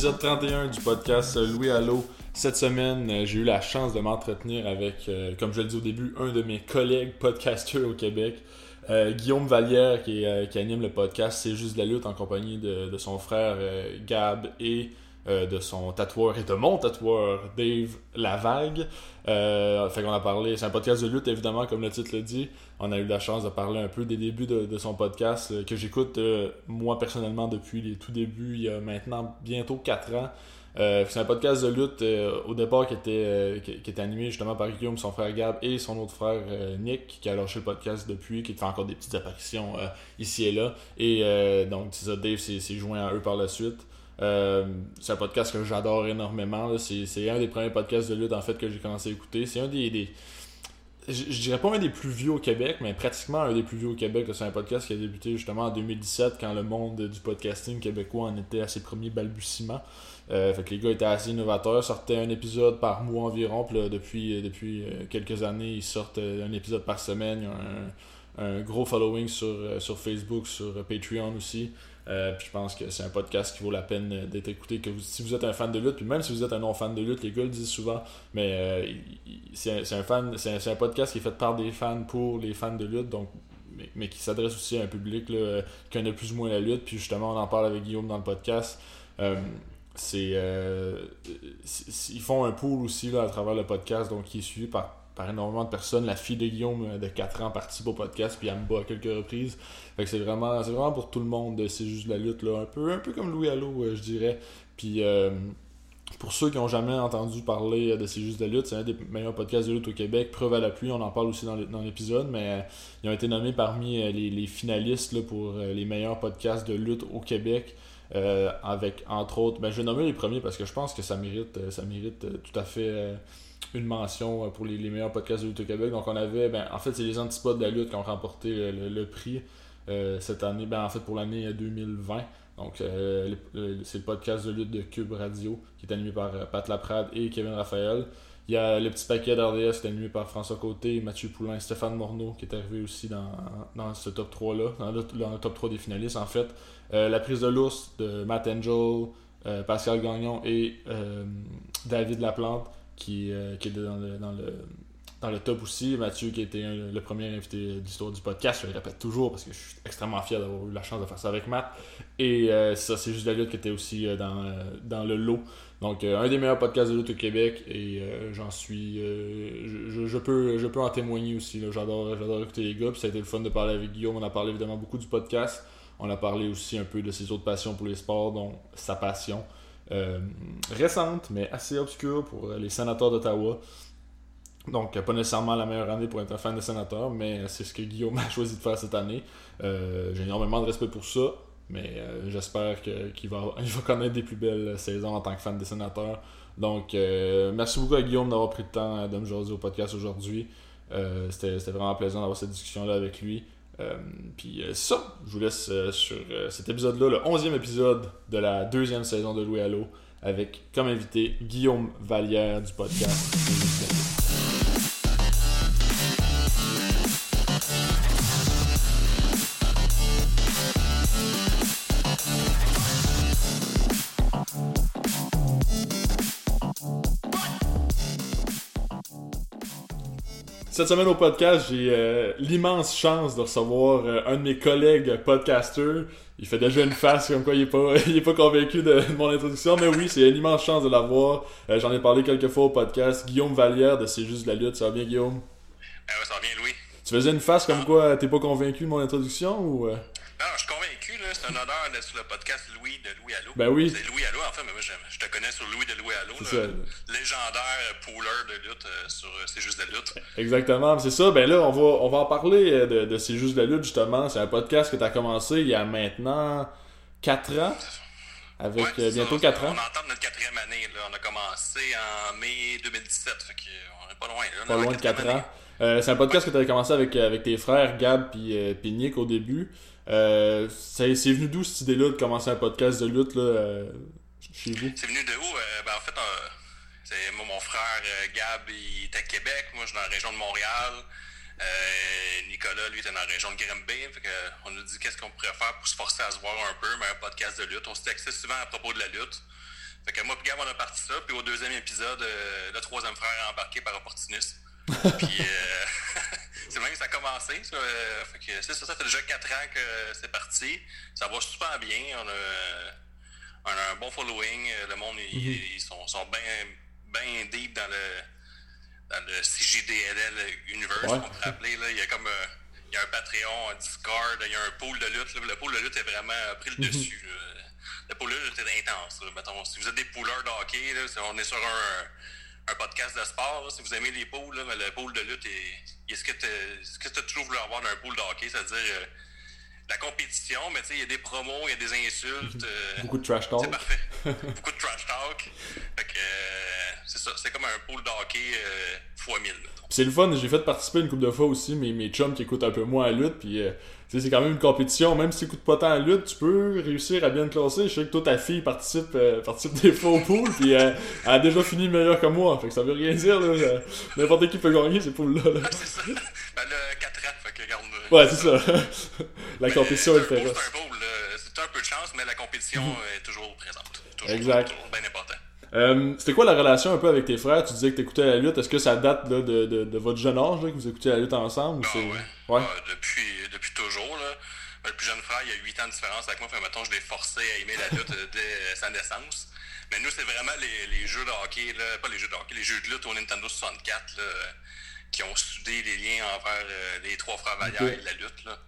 épisode 31 du podcast Louis Allo. Cette semaine, euh, j'ai eu la chance de m'entretenir avec, euh, comme je le dis au début, un de mes collègues podcasters au Québec, euh, Guillaume Vallière, qui, anime le podcast C'est juste la lutte en compagnie de, son frère Gab et de son tatoueur et de mon tatoueur Dave Lavague. fait qu'on a parlé, c'est un podcast de lutte évidemment, comme le titre le dit. On a eu la chance de parler un peu des débuts de, son podcast que j'écoute moi personnellement depuis les tout débuts, il y a maintenant bientôt 4 ans. Euh, c'est un podcast de lutte euh, au départ qui était, euh, qui, était animé justement par Guillaume, son frère Gab et son autre frère Nick qui a lâché le podcast depuis, qui fait encore des petites apparitions ici et là. Et donc Dave s'est joint à eux par la suite. C'est un podcast que j'adore énormément. C'est un des premiers podcasts de lutte en fait que j'ai commencé à écouter. C'est un des, je, dirais pas un des plus vieux au Québec, mais pratiquement un des plus vieux au Québec. C'est un podcast qui a débuté justement en 2017 quand le monde du podcasting québécois en était à ses premiers balbutiements. Euh, fait que les gars étaient assez innovateurs, sortaient un épisode par mois environ. Puis depuis, depuis euh, quelques années, ils sortent euh, un épisode par semaine. Ils ont un, gros following sur, sur Facebook, sur Patreon aussi. Puis je pense que c'est un podcast qui vaut la peine d'être écouté. Que si vous êtes un fan de lutte, puis même si vous êtes un non-fan de lutte, les gars le disent souvent, mais c'est un, c'est un, podcast qui est fait par des fans pour les fans de lutte, donc mais, qui s'adresse aussi à un public là, qui connaît plus ou moins la lutte. Puis justement, on en parle avec Guillaume dans le podcast euh, c'est ils font un pool aussi là, à travers le podcast donc qui est suivi par, par énormément de personnes la fille de Guillaume euh, de 4 ans participe au podcast puis elle me bat à quelques reprises fait c'est vraiment c'est vraiment pour tout le monde c'est juste la lutte là un peu un peu comme Louis Allo euh, je dirais puis pour ceux qui n'ont jamais entendu parler de C'est juste la lutte, c'est un des meilleurs podcasts de lutte au Québec. Preuve à l'appui, on en parle aussi dans l'épisode, mais ils ont été nommés parmi les, finalistes pour les meilleurs podcasts de lutte au Québec. Euh, avec entre autres, ben, je vais nommer les premiers parce que je pense que ça mérite, euh, ça mérite euh, tout à fait une mention pour les, meilleurs podcasts de lutte au Québec. Donc on avait, ben, en fait, c'est les antipodes de la lutte qui ont remporté le, prix cette année, ben, en fait pour l'année 2020. Donc c'est le podcast de lutte de Cube Radio qui est animé par Pat Laprade et Kevin Raphaël. Il y a le petit paquet d'RDS qui est animé par François Côté, Mathieu Poulain, Stéphane Morneau qui est arrivé aussi dans, dans ce top 3-là, dans, dans le, top 3 des finalistes en fait. Euh, la prise de l'ours de Matt Angel, euh, Pascal Gagnon et euh, David Laplante qui, qui est dans le, dans le, dans le top aussi. Mathieu qui été le premier invité de l'histoire du podcast, je le répète toujours parce que je suis extrêmement fier d'avoir eu la chance de faire ça avec Matt. Et ça, c'est juste la lutte qui était aussi dans, dans le lot. Donc, un des meilleurs podcasts de lutte au Québec et j'en suis. Je, je, peux, je peux en témoigner aussi. J'adore, écouter les gars. Puis ça a été le fun de parler avec Guillaume. On a parlé évidemment beaucoup du podcast. On a parlé aussi un peu de ses autres passions pour les sports, dont sa passion euh, récente, mais assez obscure pour les sénateurs d'Ottawa. Donc, pas nécessairement la meilleure année pour être un fan de sénateurs, mais c'est ce que Guillaume a choisi de faire cette année. Euh, j'ai énormément de respect pour ça, mais euh, j'espère qu'il va, va connaître des plus belles saisons en tant que fan des sénateurs. Donc, merci beaucoup à Guillaume d'avoir pris le temps de me jaser au podcast aujourd'hui. C'était vraiment plaisant d'avoir cette discussion-là avec lui. Euh, puis euh, ça, je vous laisse euh, sur cet épisode-là, le 11e épisode de la deuxième saison de Louis Allo, avec comme invité Guillaume Vallière du podcast. Cette semaine au podcast, j'ai euh, l'immense chance de recevoir euh, un de mes collègues podcasters. Il fait déjà une face comme quoi il est pas, il est pas convaincu de, mon introduction, mais oui, c'est une immense chance de l'avoir. Euh, j'en ai parlé quelques fois au podcast. Guillaume Vallière de C'est juste de la lutte. Ça va bien, Guillaume? Ben ouais, ça va bien, Louis. Tu faisais une face comme quoi t'es pas convaincu de mon introduction ou. Non, je suis convaincu, là. C'est un honneur d'être sur le podcast Louis de Louis Allo. Ben oui. C'est Louis Allo, en fait, mais moi, je, te connais sur Louis de Louis Allo. Le légendaire pooler de lutte euh, sur euh, C'est juste de la lutte. Exactement, c'est ça. Ben là, on va, on va en parler euh, de, de C'est juste de la lutte, justement. C'est un podcast que tu as commencé il y a maintenant 4 ans. Avec bientôt 4 ans. On entend notre quatrième année. Là. On a commencé en mai 2017. Fait qu'on est pas loin. Là, pas loin de 4 ans. Euh, c'est un podcast que tu avais commencé avec, avec tes frères Gab et Nick au début. Euh, c'est venu d'où cette idée-là de commencer un podcast de lutte là, euh, chez vous? C'est venu de où? Ben, En fait, c'est moi, mon frère Gab, il était à Québec. Moi, je suis dans la région de Montréal. Nicolas, lui, était dans la région de Grimby. on nous dit qu'est-ce qu'on pourrait faire pour se forcer à se voir un peu, mais un podcast de lutte. On se textait souvent à propos de la lutte. Fait que moi et Gab, on a parti ça. Puis au deuxième épisode, euh, le troisième frère est embarqué par opportuniste. puis euh, c'est même que ça a commencé. Ça, euh, fait que c'est ça, ça fait déjà quatre ans que c'est parti. Ça va super bien. On a, on a un bon following. Le monde, ils, ils sont, sont bien deep dans le dans le CJDLL Universe, Ouais. on pourrait appeler. Là. Il y a comme euh, il y a un Patreon, un Discord, il y a un pool de lutte. là. Le pool de lutte est vraiment pris le dessus. là. Le pool de lutte est intense. Mettons, si vous êtes des poolers de hockey, on est sur un, un podcast de sport. là. Si vous aimez les pools, là, le pool de lutte est. est ce que tu as toujours voulu avoir d'un pool de hockey, c'est-à-dire euh, la compétition, mais tu sais, il y a des promos, il y a des insultes. euh, Beaucoup de trash c'est talk. parfait. Beaucoup de trash talk. Fait que euh, c'est ça, c'est comme un pool de hockey euh, fois 1000. mettons. Puis c'est le fun, j'ai fait participer une couple de fois aussi mes, mes chums qui écoutent un peu moins à la lutte, puis sais, c'est quand même une compétition, même si tu écoutes pas tant à la lutte, tu peux réussir à bien te classer. Je sais que toi, ta fille participe, euh, participe des au pool, puis euh, elle a déjà fini meilleure que moi, fait que ça veut rien dire, là. euh, N'importe qui peut gagner ces poules-là. là. C'est ça. Ben là, 4 ans, fait que regarde. euh, Ouais, c'est ça. la compétition est féroce. C'est un là. c'est un peu de chance, mais la compétition est toujours présente. Toujours, Exact. Toujours bien important. Euh, C'était quoi la relation un peu avec tes frères? Tu disais que t'écoutais la lutte. Est-ce que ça date là, de, de, de votre jeune âge, là, que vous écoutiez la lutte ensemble? ou Ah ouais. Ouais. Ah, depuis, depuis toujours. Là. Ben, Le plus jeune frère, il y a 8 ans de différence avec moi. Fait, mettons, je l'ai forcé à aimer la lutte euh, dès sa naissance. Mais nous, c'est vraiment les, les jeux de hockey, là, pas les jeux de hockey, les jeux de lutte au Nintendo 64 là, qui ont soudé les liens envers euh, les trois frères Ok. et la lutte. Là.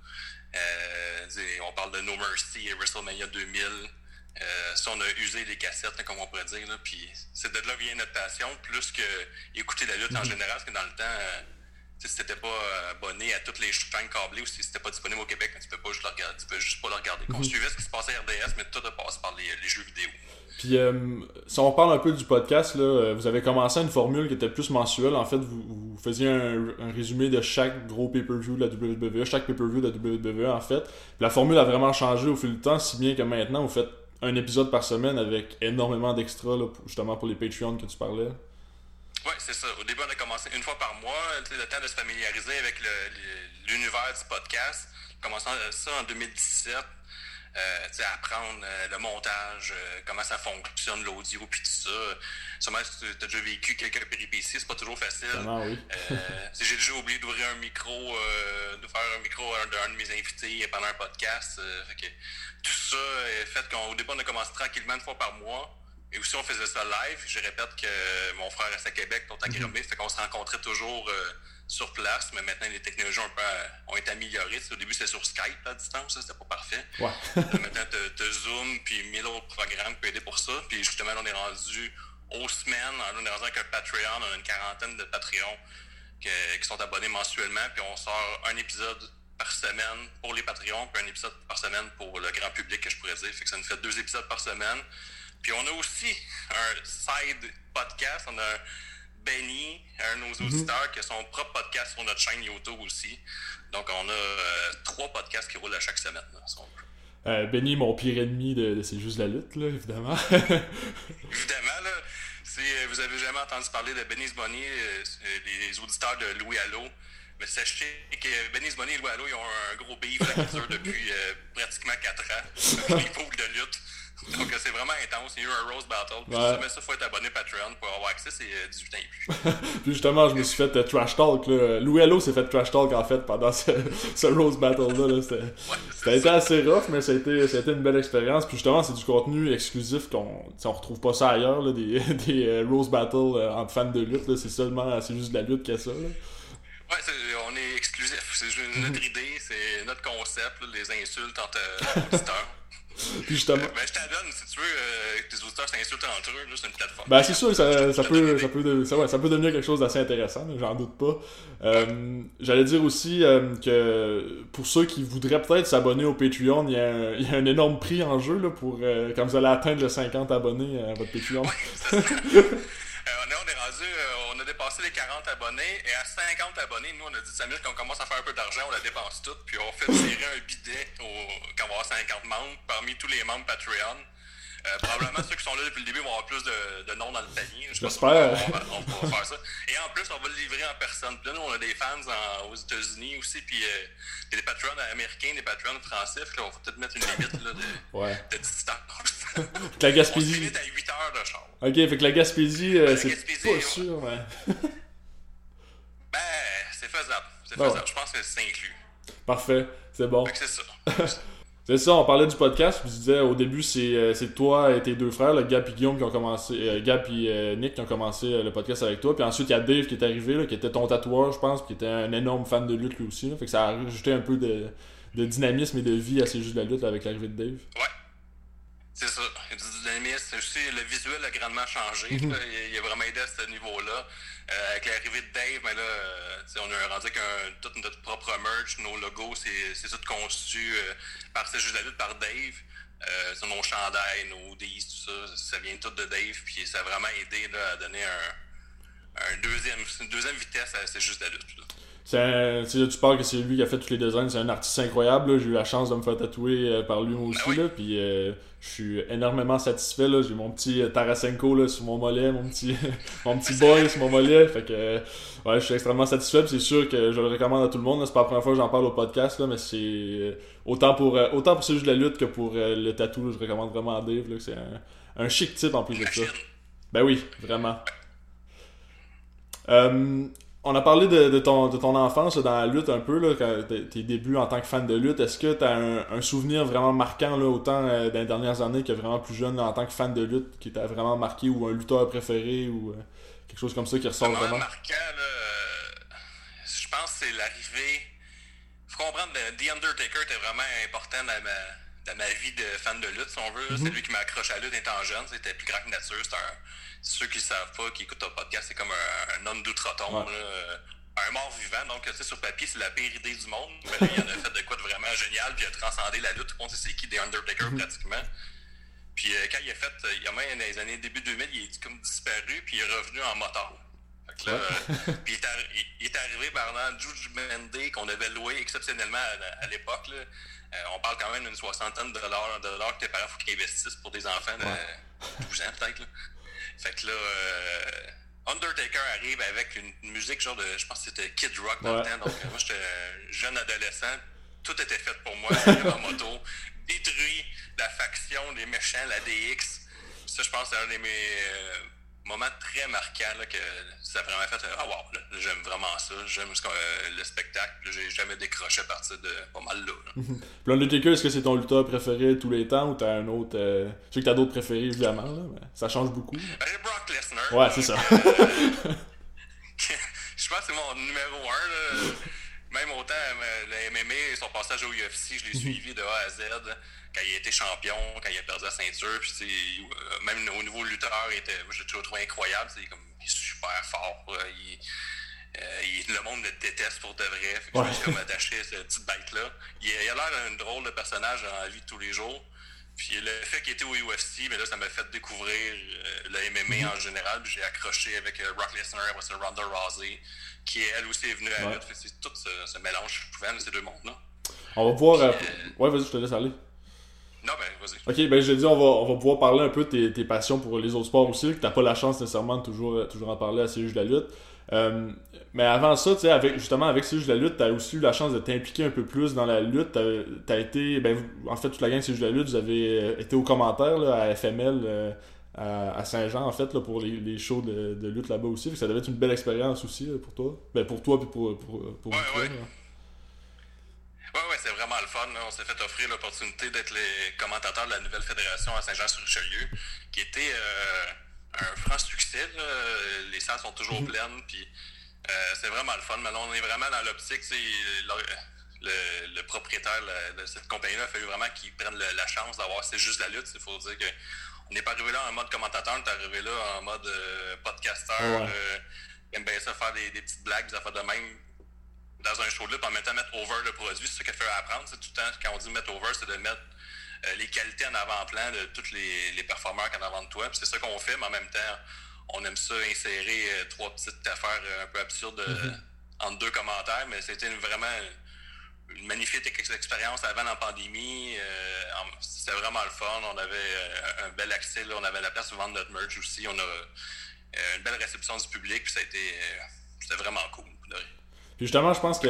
Euh, on parle de No Mercy et WrestleMania 2000. Euh, ça, on a usé les cassettes, comme on pourrait dire. Là, puis c'est de là vient notre passion, plus que écouter la lutte en général, parce que dans le temps, euh, si t'étais pas euh, abonné à toutes les chaînes câblées ou si c'était pas disponible au Québec, tu peux pas juste le regarder, tu peux juste pas le regarder. On suivait ce qui se passait à RDS, mais tout a passé par les, les jeux vidéo. Puis, euh, si on parle un peu du podcast, là, euh, vous avez commencé à une formule qui était plus mensuelle. En fait, vous, vous faisiez un, un résumé de chaque gros pay-per-view de la WWE, chaque pay-per-view de la WWE, en fait. Puis la formule a vraiment changé au fil du temps, si bien que maintenant, vous faites un épisode par semaine avec énormément d'extras, justement pour les Patreons que tu parlais. Oui, c'est ça. Au début, on a commencé une fois par mois, le temps de se familiariser avec l'univers du podcast. Commençant ça en 2017, euh, tu sais, apprendre euh, le montage, euh, comment ça fonctionne, l'audio, puis tout ça. Sûrement, si tu as déjà vécu quelques péripéties, c'est pas toujours facile. Oui. Euh, j'ai déjà oublié d'ouvrir un micro, euh, de faire un micro à un, de- un de mes invités pendant un podcast. euh, fait que tout ça fait qu'au début, on a commencé tranquillement une fois par mois. Et aussi, on faisait ça live. Je répète que mon frère est à Québec, l'autre à Grammy, fait qu'on se rencontrait toujours euh, sur place, mais maintenant, les technologies ont, un peu, euh, ont été améliorées. Tu Au début, c'était sur Skype à distance, ça, c'était pas parfait. Ouais. Maintenant, t'as Zoom, puis mille autres programmes qui peuvent aider pour ça. Puis justement, là, on est rendu aux semaines. On est rendu avec un Patreon. On a une quarantaine de Patreons que- qui sont abonnés mensuellement. Puis on sort un épisode par semaine pour les Patreons, puis un épisode par semaine pour le grand public, que je pourrais dire. Fait que ça nous fait deux épisodes par semaine. Puis on a aussi un side podcast. On a Benny, un de nos auditeurs, qui a son propre podcast sur notre chaîne YouTube aussi. Donc on a euh, trois podcasts qui roulent à chaque semaine. là, si on veut. Euh, Benny, mon pire ennemi de, de C'est juste la lutte, là, évidemment. Évidemment, là, si euh, vous avez jamais entendu parler de Benny's Bonnie, c'est les auditeurs de Louis Allo, mais sachez que Benny's Bonnie et Louis Allo, ils ont un gros beef qui dure depuis euh, pratiquement 4 ans, les poules de lutte. Donc euh, c'est vraiment intense. Il y a eu un Rose Battle. Puis Ouais. si jamais ça, faut être abonné Patreon pour avoir accès, c'est euh, 18 ans et plus. Puis justement, je me suis fait euh, trash talk. Là. Louis Allo s'est fait trash talk en fait pendant ce, ce Rose Battle-là. là. C'était- Ouais, Ça a été assez rough, mais ça a été, ça a été une belle expérience. Puis justement, c'est du contenu exclusif qu'on on retrouve pas ça ailleurs, là, des, des euh, Rose Battle euh, entre fans de lutte. C'est seulement, c'est juste de la lutte qu'il y a ça. Là. Ouais, c'est- on est exclusif. C'est juste notre idée, c'est notre concept, les insultes entre euh, auditeurs. Puis justement, Ben, je t'adonne, si tu veux, euh, que tes auditeurs s'insultent entre eux, là, c'est une plateforme. ben c'est sûr, ça, ça, peut, ça, peut, de- ça, ouais, ça peut devenir quelque chose d'assez intéressant, j'en doute pas. Euh, J'allais dire aussi euh, que pour ceux qui voudraient peut-être s'abonner au Patreon, il y, a un, il y a un énorme prix en jeu là, pour euh, quand vous allez atteindre le 50 abonnés à votre Patreon. Euh, on, est, rendu, euh, on a dépassé les 40 abonnés et à 50 abonnés, nous on a dit Samuel qu'on commence à faire un peu d'argent, on la dépense toute, puis on fait tirer un bidet au, quand on va avoir 50 membres parmi tous les membres Patreon. Euh, probablement ceux qui sont là depuis le début vont avoir plus de, de noms dans le panier. Je J'espère. On, va- on va faire ça. Et en plus, on va le livrer en personne. Puis là, nous, on a des fans en- aux États-Unis aussi, puis euh, il y a des Patreons américains, des Patreons français. Puis là, on va peut-être mettre une limite là, de, Ouais. de distance. La On se Gaspésie. limite à 8 heures de Ok, fait que la Gaspésie, euh, c'est pas sûr, mais. ben, c'est faisable. C'est faisable. Je pense que c'est inclus. Parfait, c'est bon. Fait que c'est ça. c'est ça, on parlait du podcast, puis tu disais au début, c'est euh, toi et tes deux frères, Gab et Guillaume, qui ont commencé, euh, Gab et euh, Nick, qui ont commencé le podcast avec toi, puis ensuite il y a Dave qui est arrivé, là, qui était ton tatoueur, je pense, puis qui était un énorme fan de lutte lui aussi, là, fait que ça a rajouté un peu de, de dynamisme et de vie à ces jeux de la lutte avec l'arrivée de Dave. Ouais. C'est ça. Aussi, le visuel a grandement changé. Mhm. il, a vraiment aidé à ce niveau-là. Euh, avec l'arrivée de Dave, mais là, euh, on a rendu avec un, tout notre propre merch, nos logos, c'est tout conçu euh, par ces jeux de la lutte par Dave. Euh, nos chandails, nos D's, tout ça, ça vient tout de Dave, puis ça a vraiment aidé là, à donner un, un deuxième, une deuxième vitesse à ces jeux de la lutte. Là. Un, tu parles que c'est lui qui a fait tous les designs, c'est un artiste incroyable. J'ai eu la chance de me faire tatouer euh, par lui aussi. Ben là, puis euh, je suis énormément satisfait. J'ai mon petit euh, Tarasenko là, sur mon mollet, mon petit, mon petit boy sur mon mollet. Fait que ouais, je suis extrêmement satisfait. C'est sûr que je le recommande à tout le monde. C'est pas la première fois que j'en parle au podcast, là, mais c'est autant pour autant pour celui de la lutte que pour le tatou. je recommande vraiment à Dave. C'est un, chic type en plus de ça. Ben oui, vraiment. Euh, on a parlé de, ton, de ton enfance dans la lutte un peu, là, tes débuts en tant que fan de lutte. Est-ce que tu as un, souvenir vraiment marquant, là, autant euh, dans les dernières années que vraiment plus jeune en tant que fan de lutte, qui t'a vraiment marqué ou un lutteur préféré ou euh, quelque chose comme ça qui ressort vraiment? marquant, euh, je pense que c'est l'arrivée. faut comprendre, The Undertaker était vraiment important dans ma, dans ma vie de fan de lutte, si on veut. Mm-hmm. C'est lui qui m'a accroché à la lutte étant jeune. C'était plus grand que nature. C'était un ceux qui ne savent pas, qui écoutent ton podcast, c'est comme un, homme d'outre-tombe. Un mort vivant, donc tu sais, sur papier, c'est la pire idée du monde. Mais il en a fait de quoi de vraiment génial, puis il a transcendé la lutte. On sait c'est qui des Undertaker mhm. pratiquement. Puis euh, quand il a fait, il y a même dans les années début 2000, il est comme disparu, puis il est revenu en moteur. Là, euh, puis il, est arrivé par là, Juju Mende, qu'on avait loué exceptionnellement à, l'époque. Euh, on parle quand même d'une soixantaine de dollars, de dollars que tes parents faut qu'ils investissent pour des enfants de 12 ans peut-être. Fait que là, euh, Undertaker arrive avec une, musique genre de. Je pense que c'était Kid Rock dans le temps. Donc, moi, j'étais jeune adolescent. Tout était fait pour moi. en moto. Détruit la faction, les méchants, la DX. Ça, je pense, c'est un de mes. Euh, moment très marquant là, que ça a vraiment fait Ah wow, j'aime vraiment ça, j'aime euh, le spectacle, j'ai jamais décroché à partir de pas mal là. là. Puis Undertaker, est-ce que c'est ton lutteur préféré de tous les temps ou t'as un autre euh... Je sais que t'as d'autres préférés évidemment, là, mais ça change beaucoup. Ben, Brock Lesnar. Ouais, c'est ça. Euh, je pense que c'est mon numéro 1. Même autant, euh, le MMA, son passage au UFC, je l'ai mhm. suivi de A à Z quand il a été champion, quand il a perdu la ceinture. Puis euh, même au niveau lutteur, il était, je l'ai toujours trouvé incroyable. C'est comme il est super fort. Il, euh, le monde le déteste pour de vrai. Fait que Je suis comme attaché à cette petite bête-là. Il, il, a l'air d'un drôle de personnage dans la vie de tous les jours. Puis le fait qu'il était au UFC, mais là, ça m'a fait découvrir le MMA mhm. en général. J'ai accroché avec Rock Lesnar, avec Ronda Rousey qui elle aussi est venue à lutte. C'est tout ce, mélange de ces deux mondes-là. On va pouvoir. Euh, ouais, vas-y, je te laisse aller. Non, ben, vas-y. Ok, ben, j'ai dit, on va, on va pouvoir parler un peu de tes, passions pour les autres sports aussi, que t'as pas la chance nécessairement de toujours, euh, toujours en parler à ces juges de la lutte. Euh, mais avant ça, tu sais, avec, justement, avec ces juges de la lutte, t'as aussi eu la chance de t'impliquer un peu plus dans la lutte. T'as as été, ben, en fait, toute la gang de ces juges de la lutte, vous avez été aux commentaires là, à FML à, Saint-Jean, en fait, là, pour les, les shows de, de lutte là-bas aussi. ça devait être une belle expérience aussi pour toi. Ben, pour toi, puis pour, pour, pour ouais, ouais. Ouais, ouais, c'est vraiment le fun. On s'est fait offrir l'opportunité d'être les commentateurs de la nouvelle fédération à Saint-Jean-sur-Richelieu, qui était euh, un franc succès. Les salles sont toujours mhm. pleines, puis euh, c'est vraiment le fun. Maintenant, on est vraiment dans l'optique, le, le, propriétaire de cette compagnie-là a fallu vraiment qu'il prenne la chance d'avoir C'est juste la lutte. Il faut dire que on n'est pas arrivé là en mode commentateur, on est arrivé là en mode euh, podcasteur. Euh, aime bien ça faire des, petites blagues, des affaires de même dans un show de lutte en mettant mettre over le produit. C'est ce qu'il fait apprendre. C'est tout le temps, quand on dit mettre over, c'est de mettre euh, les qualités en avant-plan de tous les, les performeurs en avant de toi. c'est ça qu'on fait, mais en même temps, on aime ça insérer trois petites affaires un peu absurdes mm-hmm. entre deux commentaires. Mais c'était vraiment une magnifique expérience avant la pandémie. Euh, c'était vraiment le fun. On avait euh, un bel accès. Là. On avait la place de vendre notre merch aussi. On a euh, une belle réception du public. Puis ça a été, c'était vraiment cool. Puis justement, je pense que.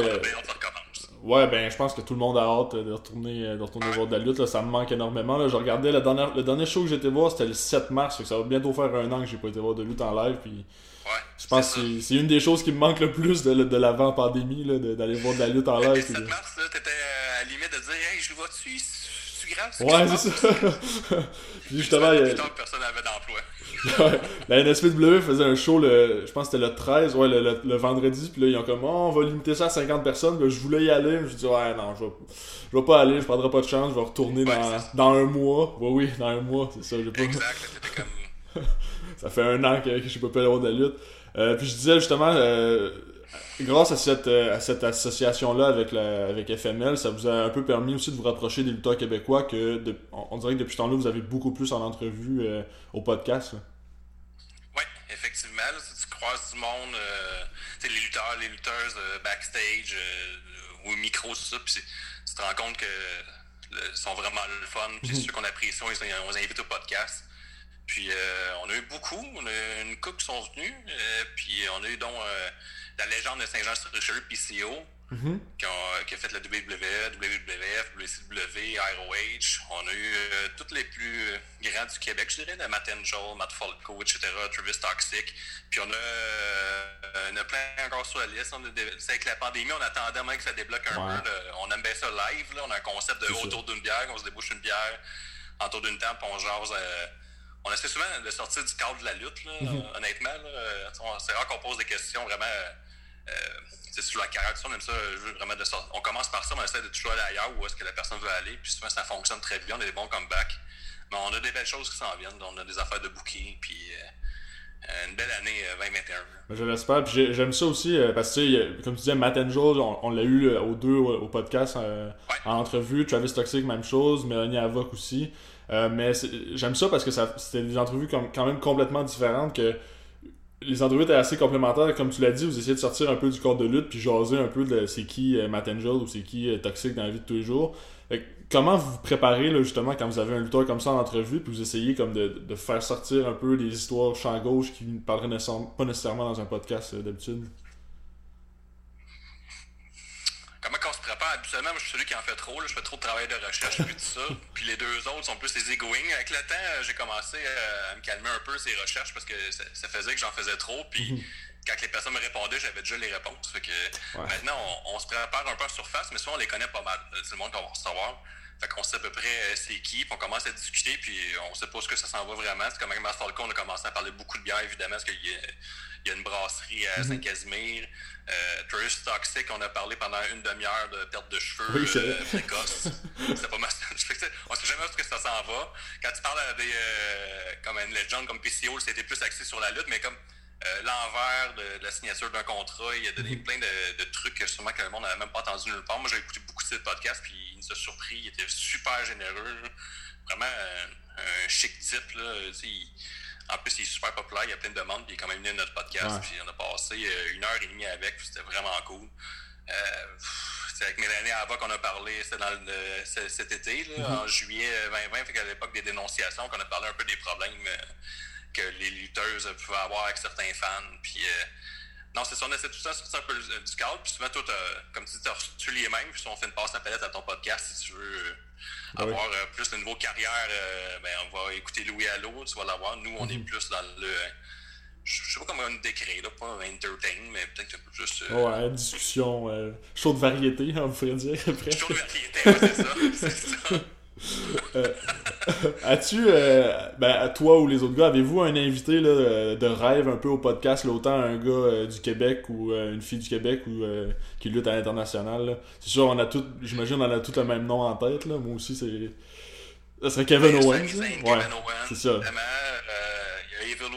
Ouais, ben je pense que tout le monde a hâte de retourner, de retourner voir de la lutte. Là. Ça me manque énormément. Là. Je regardais le dernier, le dernier show que j'étais voir, c'était le 7 mars. ça va bientôt faire un an que j'ai pas été voir de lutte en live. Puis Ouais. je pense que c'est une des choses qui me manque le plus de, de l'avant-pandémie, d'aller voir de la lutte en Le live. 17 puis mars, t'étais à la limite de dire Hey, je le vois-tu C'est grave ce Ouais, c'est ça. puis justement, il y a- que personne n'avait d'emploi. Ouais, la NSPW faisait un show le je pense que c'était le 13 ouais le, le- le vendredi puis là ils ont comme oh, on va limiter ça à 50 personnes là, je voulais y aller mais je dis ouais non je vais, je vais pas aller je prendrai pas de chance je vais retourner Ouais, dans, dans un mois ouais oui dans un mois c'est ça j'ai pas Exact, là, t'étais comme. ça fait un an que, je peux pas voir de la lutte Euh, puis je disais justement euh, grâce à cette euh, à cette association là avec la avec FML ça vous a un peu permis aussi de vous rapprocher des lutteurs québécois que de- on, on dirait que depuis ce temps-là vous avez beaucoup plus en entrevue euh, au podcast. Oui, effectivement. là, si tu croises du monde, les lutteurs, les lutteuses backstage ou au micro, tout ça, puis tu te rends compte que le- sont vraiment le fun. Puis ceux qu'on apprécie, on les invite au podcast. Puis euh, on a eu beaucoup, on a eu une couple qui sont venus, euh, puis on a eu donc euh, la légende de Saint-Jean-sur-Richelieu, PCO, qui, ont- qui a fait la WWE, WWF, WCW, ROH. On a eu euh, tous les plus euh, grands du Québec, je dirais, de Matt Angel, Matt Falco, etc., Travis Toxic. Puis on a, euh, on a plein encore sur la liste. On a des- avec la pandémie, on attendait même que ça débloque un Ouais. peu. là. On aime bien ça live. Là. On a un concept de autour d'une bière, on se débouche une bière autour d'une table, on jase. Euh, on essaie souvent de sortir du cadre de la lutte, là, Mm-hmm. honnêtement. Là. Euh, on- C'est rare qu'on pose des questions vraiment euh, c'est sur la carrière, on aime ça, vraiment de sortir. On commence par ça, mais on essaie de toujours aller ailleurs où est-ce que la personne veut aller, puis souvent ça fonctionne très bien, on a des bons comebacks. Mais on a des belles choses qui s'en viennent, on a des affaires de booking, puis euh, une belle année euh, 2021. là. Ben, Je l'espère. Puis j'ai- j'aime ça aussi euh, parce que, comme tu disais, Matt Angel, on, on l'a eu euh, aux deux au, au podcast euh, Ouais. en entrevue. Travis Toxic, même chose. Mélanie Avoc aussi. Euh, mais j'aime ça parce que c'était des entrevues comme- quand même complètement différentes. que Les entrevues étaient assez complémentaires. Comme tu l'as dit, vous essayez de sortir un peu du corps de lutte puis jaser un peu de c'est qui euh, Matt Angel ou c'est qui euh, Toxic dans la vie de tous les jours. Comment vous vous préparez justement quand vous avez un lutteur comme ça en entrevue puis vous essayez comme de, de faire sortir un peu les histoires champ gauche qui ne parleraient pas nécessairement dans un podcast euh, d'habitude Comment qu'on se prépare Habituellement, moi, je suis celui qui en fait trop. là. Je fais trop de travail de recherche et tout ça. Puis les deux autres sont plus les egoing. Avec le temps, euh, j'ai commencé euh, à me calmer un peu ces recherches parce que ça, ça faisait que j'en faisais trop. Puis quand les personnes me répondaient, j'avais déjà les réponses. Fait que Ouais. maintenant, on, on se prépare un peu en surface, mais souvent on les connaît pas mal. Euh, C'est le monde qu'on va savoir. Fait qu'on sait à peu près euh, c'est qui, puis on commence à discuter, puis on sait pas ce que ça s'en va vraiment. C'est comme avec Master Falcon, on a commencé à parler beaucoup de bière, évidemment, parce qu'il y a, il y a une brasserie à Saint-Casimir. Euh, Toxic, on a parlé pendant une demi-heure de perte de cheveux Oui, c'est euh, précoce. C'était pas mal. On sait jamais où que ça s'en va. Quand tu parles à des, euh, comme une légende comme PCO, c'était plus axé sur la lutte, mais comme euh, l'envers de, de la signature d'un contrat, il a donné Mhm. plein de, de trucs que sûrement que le monde n'avait même pas entendu nulle part. Moi, j'ai écouté beaucoup de ces podcasts, puis il nous a surpris. Il était super généreux. Vraiment un chic type. Là. Il- en plus, il est super populaire, il y a plein de demandes, puis il est quand même venu à notre podcast, Ouais. puis on a passé euh, une heure et demie avec, puis c'était vraiment cool. Euh, c'est avec Mélanie Ava qu'on a parlé, c'était dans le- cet été, là, Mm-hmm. en juillet 2020, fait qu'à l'époque des dénonciations, qu'on a parlé un peu des problèmes euh, que les lutteuses pouvaient avoir avec certains fans. Puis, euh, non, c'est ça, on essaie tout ça, c'est un peu euh, du cadre. Puis souvent, toi, t'as- comme tu dis, tu as reçu les mêmes. Puis si on fait une passe à palette à ton podcast, si tu veux euh, Ah oui. avoir euh, plus de niveau carrière, euh, ben, on va écouter Louis Allo, tu vas l'avoir. Nous, on est Mhm. plus dans le. je je sais pas comment on décrire, là, pas entertain, mais peut-être un peu plus. euh, Ouais, discussion, show de variété, on pourrait dire après. Show de variété, ouais, c'est ça. C'est ça. As-tu, euh, ben, à toi ou les autres gars, avez-vous un invité là, euh, de rêve un peu au podcast, là, autant un gars euh, du Québec ou euh, une fille du Québec ou euh, qui lutte à l'international? C'est sûr, on a tout, j'imagine, on a tout le même nom en tête. Là. Moi aussi, c'est. Ça serait Kevin Owens. Ouais, c'est ça. Euh, Il y a Evil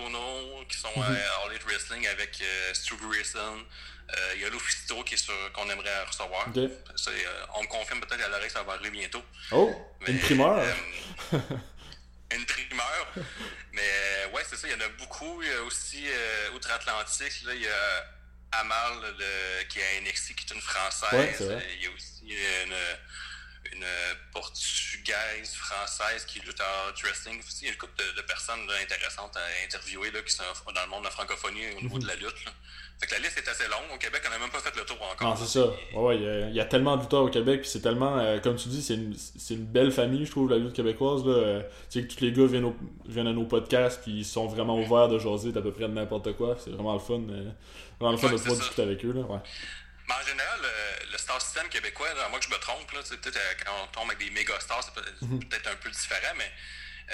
Qui sont à All Elite Wrestling avec euh, Stu Grayson. Euh, Il y a Lufisto qui est qu'on aimerait recevoir. Euh, on me confirme peut-être à l'oreille que ça va arriver bientôt. Oh, une primeur. euh, une primeur. Mais euh, ouais, c'est ça, il y en a beaucoup. Il y a aussi euh, Outre-Atlantique, il y a Amal le- qui est à NXT, qui est une Française. Ouais. Euh, il y a aussi une, une portugaise, française qui lutte en wrestling. Il y a une couple de, personnes intéressantes à interviewer là, qui sont dans le monde de la francophonie au niveau de la lutte. Fait que la liste est assez longue. Au Québec, on n'a même pas fait le tour encore. Non, c'est ça. Ouais, il, y a, tellement de lutteurs au Québec, puis c'est tellement, euh, comme tu dis, c'est une, une, belle famille, je trouve, la lutte québécoise. Là. Euh, tu sais, que tous les gars viennent, viennent à nos podcasts, puis ils sont vraiment ouverts de jaser d'à peu près de n'importe quoi. C'est vraiment le fun. Euh, vraiment le fun de pouvoir discuter avec eux. Là. Ouais. Mais en général, le, star system québécois, à moins que je me trompe, là, peut-être quand on tombe avec des méga stars, c'est mhm. peut-être un peu différent, mais euh,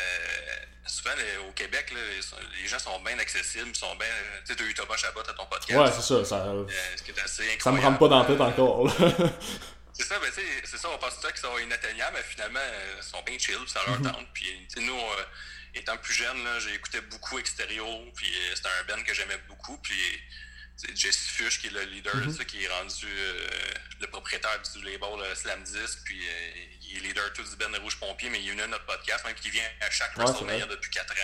souvent, au Québec, les, gens sont bien accessibles, sont bien. Tu sais, tu as eu Thomas Chabot à ton podcast. Ouais, c'est ça. Ça, euh, ça me rentre pas dans la tête encore. c'est ça, ben, c'est ça, on pense tout qu'ils sont inatteignables, mais finalement, euh, ils sont bien chill, ça leur mhm. tente. Puis, nous, étant plus jeune, j'ai écouté beaucoup Extérieur, puis c'était un band que j'aimais beaucoup. Puis, Jesse Fush qui est le leader, mm qui est rendu euh, le propriétaire du label Slam Disc, puis euh, il est leader tout du Ben Rouge Pompier, mais il est venu à notre podcast, même qui vient à chaque ouais, WrestleMania depuis 4 ans.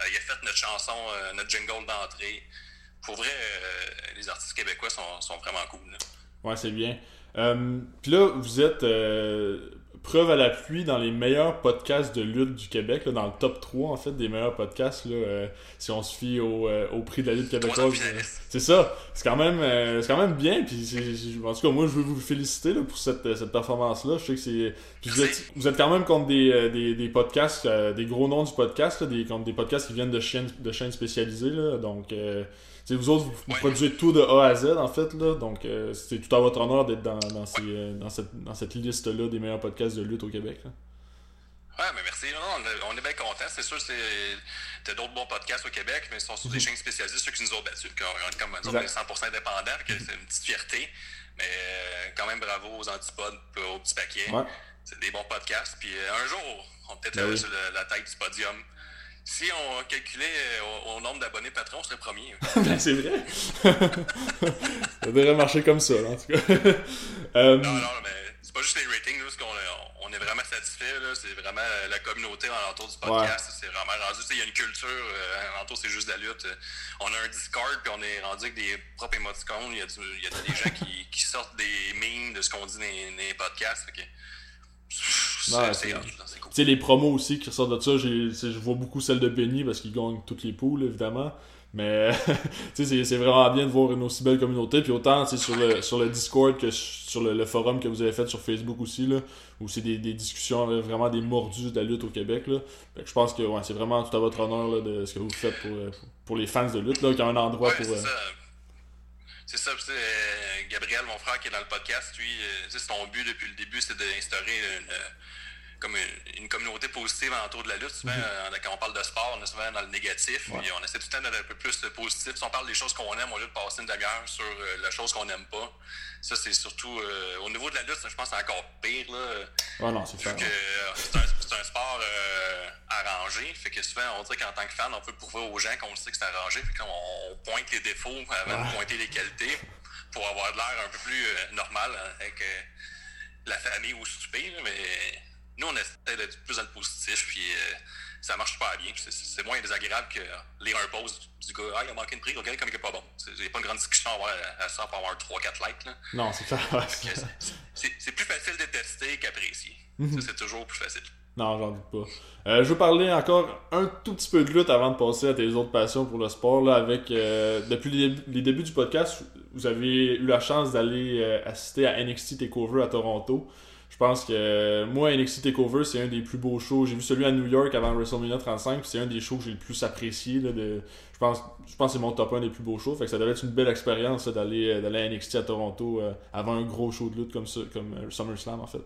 Euh, il a fait notre chanson, notre jingle d'entrée. Pour vrai, les artistes québécois sont, sont vraiment cool. Là. Ouais, c'est bien. puis là, vous êtes preuve à la pluie dans les meilleurs podcasts de lutte du Québec, là, dans le top 3 en fait des meilleurs podcasts, là, euh, si on se fie au, euh, au prix de la lutte québécoise. Euh, c'est ça, c'est quand même c'est quand même bien. Puis en tout cas, moi je veux vous féliciter là, pour cette, cette performance-là. Je sais que c'est. Vous êtes, vous êtes quand même contre des, des, des podcasts, des gros noms du podcast, des, contre des podcasts qui viennent de chaînes, de chaînes spécialisées. Là, vous autres, vous, produisez tout de A à Z, en fait, là. Donc, euh, c'est tout à votre honneur d'être dans, dans, ces, euh, dans, cette, dans cette liste-là des meilleurs podcasts de lutte au Québec. Là. Ouais, mais merci. on, est bien contents. C'est sûr, c'est d'autres bons podcasts au Québec, mais ils sont sur des mhm. chaînes spécialisées, ceux qui nous ont battus. On est comme on est 100% indépendants, c'est une petite fierté. Mais euh, quand même, bravo aux antipodes, aux petits paquets. C'est des bons podcasts. Puis un jour, on peut-être ben sur la tête du podium. Si on calculait euh, au, nombre d'abonnés patrons, on serait premier. c'est vrai. ça devrait marcher comme ça, en tout cas. Euh, non, non, mais c'est pas juste les ratings. Nous, qu'on on est vraiment satisfait. C'est vraiment la communauté alentour du podcast. C'est vraiment rendu. Il y a une culture. Euh, c'est juste de la lutte. On a un Discord, puis on est rendu avec des propres émoticônes. Il y a, il y a des gens qui, qui, sortent des memes de ce qu'on dit dans, les podcasts. C'est cool. sais, les promos aussi qui ressortent de ça, je vois beaucoup celles de Benny parce qu'il gagne toutes les poules, évidemment. Mais c'est vraiment bien de voir une aussi belle communauté. Puis autant sur le, sur le Discord que sur le, forum que vous avez fait sur Facebook aussi, là, où c'est des, des, discussions vraiment des mordus de la lutte au Québec. Là. je pense que ouais, c'est vraiment tout à votre honneur là, de ce que vous faites pour, pour les fans de lutte, là, qui a un endroit pour. Euh, c'est ça, euh, Gabriel, mon frère qui est dans le podcast, lui, euh, c'est son but depuis le début, c'est d'instaurer une, euh, comme une, communauté positive autour de la lutte. Souvent, mhm. quand on parle de sport, on est souvent dans le négatif. on essaie tout le temps d'être un peu plus positif. Si on parle des choses qu'on aime, au lieu de passer une demi-heure sur la chose qu'on n'aime pas. Ça, c'est surtout au niveau de la lutte, je pense que c'est encore pire. Là, non, c'est c'est un, sport arrangé. Fait que souvent, on dirait qu'en tant que fan, on peut prouver aux gens qu'on sait que c'est arrangé. Fait qu'on pointe les défauts avant de pointer les qualités pour avoir de l'air un peu plus euh, normal hein, avec euh, la famille au souper. Mais on essaie d'être plus dans le positif. Puis euh, ça marche pas bien. C'est moins désagréable que lire un post du gars Ah, il a manqué une prise, regarde comme il est pas bon. Il n'y a pas une grande discussion à avoir à ça pour avoir 3-4 likes. Là. Non, c'est ça. c'est plus facile de tester qu'apprécier. Mhm. C'est toujours plus facile. Non, j'en doute pas. Euh, je veux parler encore un tout petit peu de lutte avant de passer à tes autres passions pour le sport. Là, avec, euh, depuis les, débuts du podcast, vous avez eu la chance d'aller euh, assister à NXT TakeOver à Toronto. Je pense que moi, NXT TakeOver, c'est un des plus beaux shows. J'ai vu celui à New York avant WrestleMania 35, c'est un des shows que j'ai le plus apprécié. de, je pense, je pense que c'est mon top 1 des plus beaux shows. Fait que ça devait être une belle expérience d'aller à NXT à Toronto avant un gros show de lutte comme, ça, comme SummerSlam en fait.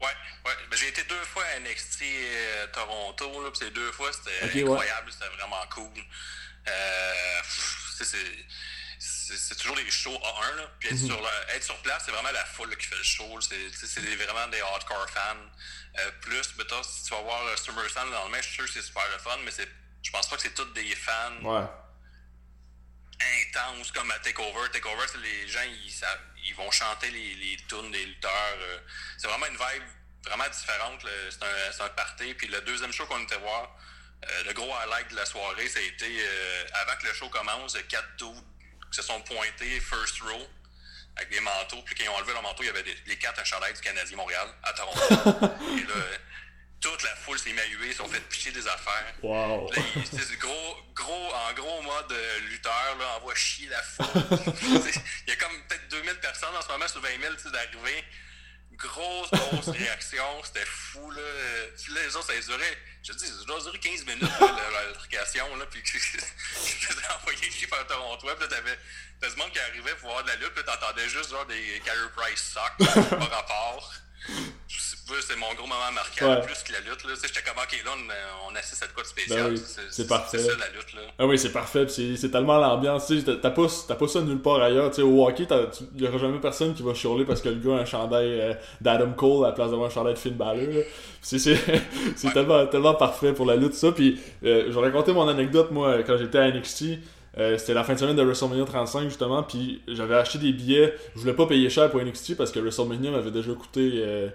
Ouais, ben, j'ai été deux fois à NXT euh, Toronto, là, ces deux fois, c'était incroyable, c'était vraiment cool. Euh, c'est toujours des shows à 1, là, puis être, mhm. sur être, sur place, c'est vraiment la foule qui fait le show, c'est vraiment des hardcore fans. Euh, plus, si tu vas voir le SummerSlam le lendemain, je suis sûr que c'est super le fun, mais je pense pas que c'est tous des fans. Ouais intense comme à Takeover. Takeover, c'est les gens, ils, ils vont chanter les, les tunes des lutteurs. c'est vraiment une vibe vraiment différente. C'est un, un, party. Puis le deuxième show qu'on était voir, euh, le gros highlight de la soirée, ça a été euh, avant que le show commence, quatre dudes qui se sont pointés first row. avec des manteaux. Puis quand ils ont enlevé leur manteau, il y avait des, les quatre un chandail du Canadien Montréal à Toronto. et là, toute la foule s'est à huer, ils sont fait picher des affaires. Wow. Là, c'est gros, gros, en gros mode euh, lutteur, là, envoie chier la foule. il y a comme peut-être 2000 personnes en ce moment sur 20 000 tu sais, d'arriver. Grosse, grosse réaction, c'était fou. Là. Là, les autres, ça les durait, je dis, ça doit durer 15 minutes, là, la- l'altercation. là, Puis je faisais envoyer chier par Toronto. Puis là, t'avais t'avais du monde qui arrivait pour voir de la lutte, puis t'entendais juste genre des Carey Price sock, par rapport. C'est mon gros moment marquant, Ouais. plus que la lutte. Là. J'étais comme, ok, là, on, on assiste à de quoi de spécial. Ben oui, C'est- parfait. C'est ça la lutte. Là. Ah oui, c'est parfait, c'est c'est tellement l'ambiance, t'as- pas, t'as pas ça nulle part ailleurs, tu sais, au hockey, tu- y aura jamais personne qui va chialer parce que le gars a un chandail euh, d'Adam Cole à la place d'avoir un chandail de Finn Balor. C'est c'est- Ouais. tellement, tellement parfait pour la lutte, ça, puis euh, je vais raconter mon anecdote, moi, quand j'étais à NXT, euh, c'était la fin de semaine de WrestleMania 35, justement, puis j'avais acheté des billets, je voulais pas payer cher pour NXT parce que WrestleMania m'avait déjà coûté euh,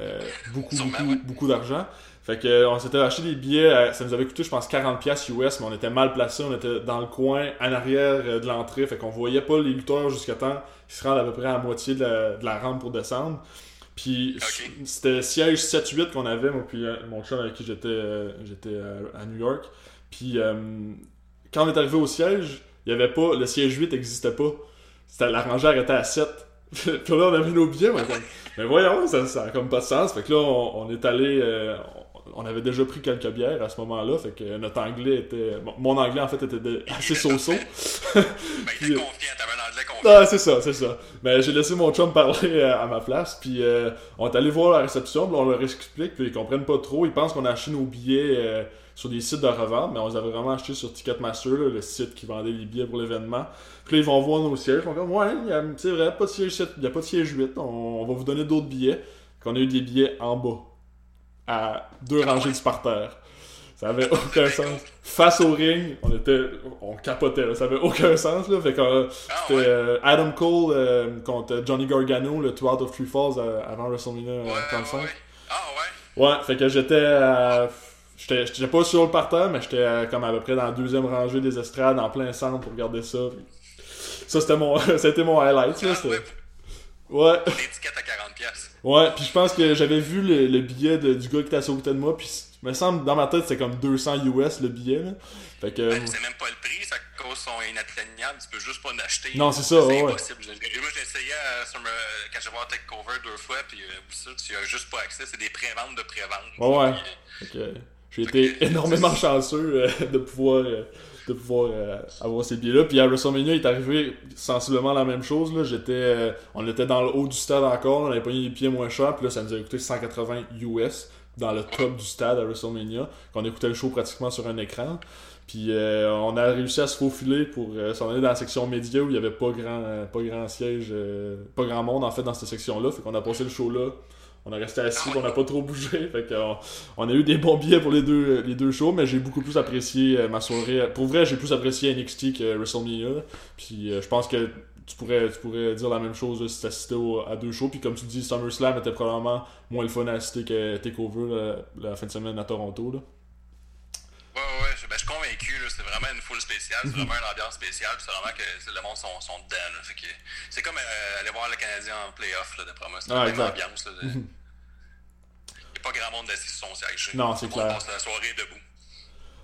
euh, beaucoup, beaucoup, ouais. beaucoup d'argent. Fait que on s'était acheté des billets, ça nous avait coûté je pense 40 pièces US, mais on était mal placés, on était dans le coin en arrière de l'entrée, fait qu'on voyait pas les lutteurs jusqu'à temps qu'ils se rendent à peu près à la moitié de la, de la rampe pour descendre. Puis Ok. c'était siège 7-8 qu'on avait, moi puis mon chum avec qui j'étais j'étais à, à New York. Puis euh, quand on est arrivé au siège, il y avait pas le siège 8 n'existait pas. C'était la rangée arrêtait à 7. puis là on a vu nos billets, mais mais voyons, ça, ça a comme pas de sens. Fait que là on, on est allé euh, on avait déjà pris quelques bières à ce moment-là, fait que notre anglais était bon, mon anglais en fait était de- assez so-so. Ben, Puis, était confiant, t'avais un anglais confiant. Ah, c'est ça, c'est ça. Mais j'ai laissé mon chum parler euh, à ma place, puis euh, on est allé voir la réception, puis on leur explique, puis ils comprennent pas trop. Ils pensent qu'on a acheté nos billets euh, sur des sites de revente, mais on les avait vraiment achetés sur Ticketmaster, là, le site qui vendait les billets pour l'événement. Puis là, ils vont voir nos sièges, ils vont dire Ouais, c'est vrai, pas de siège 7, il n'y a pas de siège 8, on, on va vous donner d'autres billets. Qu'on a eu des billets en bas, à deux rangées du parterre. Ça avait aucun sens. Face au ring, on était, on capotait, là. ça avait aucun sens, là. Fait que, euh, Ah, c'était euh, Adam Cole euh, contre Johnny Gargano, le Two Out of Three Falls euh, avant WrestleMania euh, Ouais, ouais, 35. ouais. Ah, ouais. Ouais, fait que j'étais. euh, J'étais pas sur le parterre, mais j'étais euh, comme à peu près dans la deuxième rangée des estrades, en plein centre pour regarder ça. puis Ça, c'était mon, c'était mon highlight. Là, Ah, ouais, L'étiquette à 40$. piastres. ouais, puis je pense que j'avais vu le, le billet de- du gars qui était assis au côté de moi, puis il me semble, dans ma tête, c'était comme 200 US le billet. Là. Fait que. Ben, c'est même pas le prix, ça cause sont inatteignables, tu peux juste pas en acheter. Non, c'est ça, C'est ouais, impossible. Moi, j'ai essayé euh, sur me- quand j'ai voir Takeover deux fois, puis euh, ça, tu as juste pas accès, c'est des préventes de prévente. Ouais, ouais. Puis, j'ai été énormément chanceux euh, de pouvoir, euh, de pouvoir euh, avoir ces billets-là. Puis à WrestleMania, il est arrivé sensiblement la même chose. Là. J'étais, on était dans le haut du stade encore, on avait payé les pieds moins cher, puis là ça nous a coûté 180 US dans le top du stade à WrestleMania, qu'on écoutait le show pratiquement sur un écran. Puis on a réussi à se faufiler pour s'en aller dans la section média où il y avait pas grand, pas grand siège, pas grand monde en fait dans cette section-là. Fait qu'on a passé le show là. On a resté assis, on n'a pas trop bougé. Fait qu'on on a eu des bons billets pour les deux, les deux shows, mais j'ai beaucoup plus apprécié euh, ma soirée. Pour vrai, j'ai plus apprécié NXT que WrestleMania. Puis euh, je pense que tu pourrais, tu pourrais dire la même chose si t'assistais au- à deux shows. Puis comme tu dis, SummerSlam était probablement moins le fun à assister que TakeOver la, la fin de semaine à Toronto. Ouais, ouais, je, ben, je suis convaincu, là, c'est vraiment une foule spéciale, c'est vraiment une ambiance spéciale, c'est vraiment que le monde sont, sont dedans. C'est comme euh, aller voir le Canadien en playoff, d'après moi. C'est Ah, exact. ambiance. là, de- Il n'y a pas grand monde assis sur son siège. Non, c'est clair. passe la soirée debout.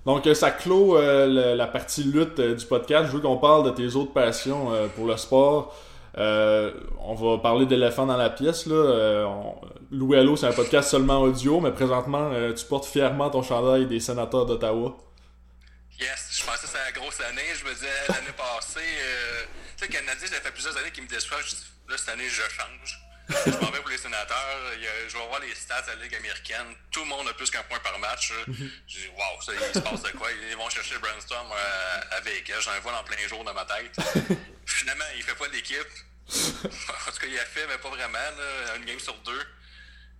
Donc euh, ça clôt euh, le- la partie lutte euh, du podcast. Je veux qu'on parle de tes autres passions pour le sport. Euh, on va parler d'éléphants dans la pièce. Là. Euh, c'est un podcast seulement audio, mais présentement, euh, tu portes fièrement ton chandail des sénateurs d'Ottawa. Yes, je pensais que c'était la grosse année. Je me disais, l'année passée, euh, tu sais, Canadien, ça fait plusieurs années qu'il me dis, là, cette année, je change. Je m'en vais pour les sénateurs. Je vais voir les stats à la Ligue américaine. Tout le monde a plus qu'un point par match. là. Je dis, waouh, ça, il se passe de quoi? Ils vont chercher brainstorm à, à Vegas. J'en vois en plein jour dans ma tête. Finalement, il fait pas d'équipe. en tout cas, il a fait, mais pas vraiment. Là, une game sur deux.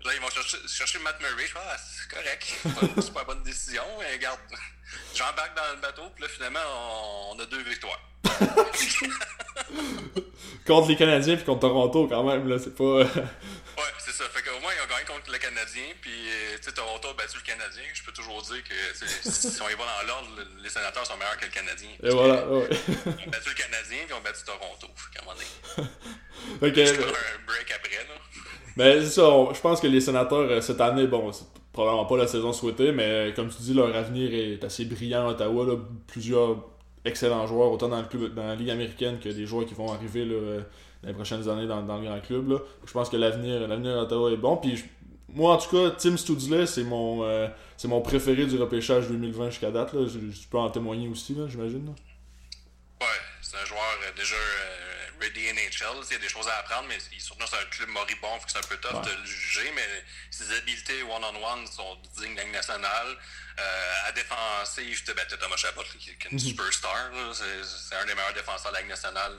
Là, ils vont chercher, chercher Matt Murray. Je fais, ah, c'est correct. C'est pas- la bonne décision. Mais regarde, j'embarque dans le bateau. Puis là, finalement, on, on a deux victoires. Contre les Canadiens puis contre Toronto quand même, là, c'est pas... Ouais, c'est ça. Fait qu'au moins, ils ont gagné contre le Canadien. Puis, euh, tu sais, Toronto a battu le Canadien. Je peux toujours dire que si on y va dans l'ordre, les sénateurs sont meilleurs que le Canadien. Et voilà, ouais. Ils ont battu le Canadien puis ils ont battu Toronto. Fait qu'à un moment donné. Ferai un break après, là. Mais c'est ça, je pense que les sénateurs, euh, cette année, bon, c'est probablement pas la saison souhaitée, mais comme tu dis, leur avenir est assez brillant à Ottawa. Là, plusieurs excellents joueurs, autant dans, le club, dans la Ligue américaine que des joueurs qui vont arriver euh, dans les prochaines années dans, dans le grand club. Là. Je pense que l'avenir l'avenir à Ottawa est bon. Puis moi, en tout cas, Tim Studley, c'est mon, euh, c'est mon préféré du repêchage 2020 jusqu'à date. Là. Je, peux en témoigner aussi, j'imagine. Ouais, c'est un joueur euh, déjà euh, ready NHL. Il y a des choses à apprendre, mais il- surtout c'est un club moribond, c'est un peu tough Ouais. de le juger, mais ses habiletés one-on-one sont dignes de la nationale. Euh, à défensif, t'as ben, t'as Thomas Chabot, là, qui, est une superstar. là. C'est c'est un des meilleurs défenseurs de la Ligue nationale.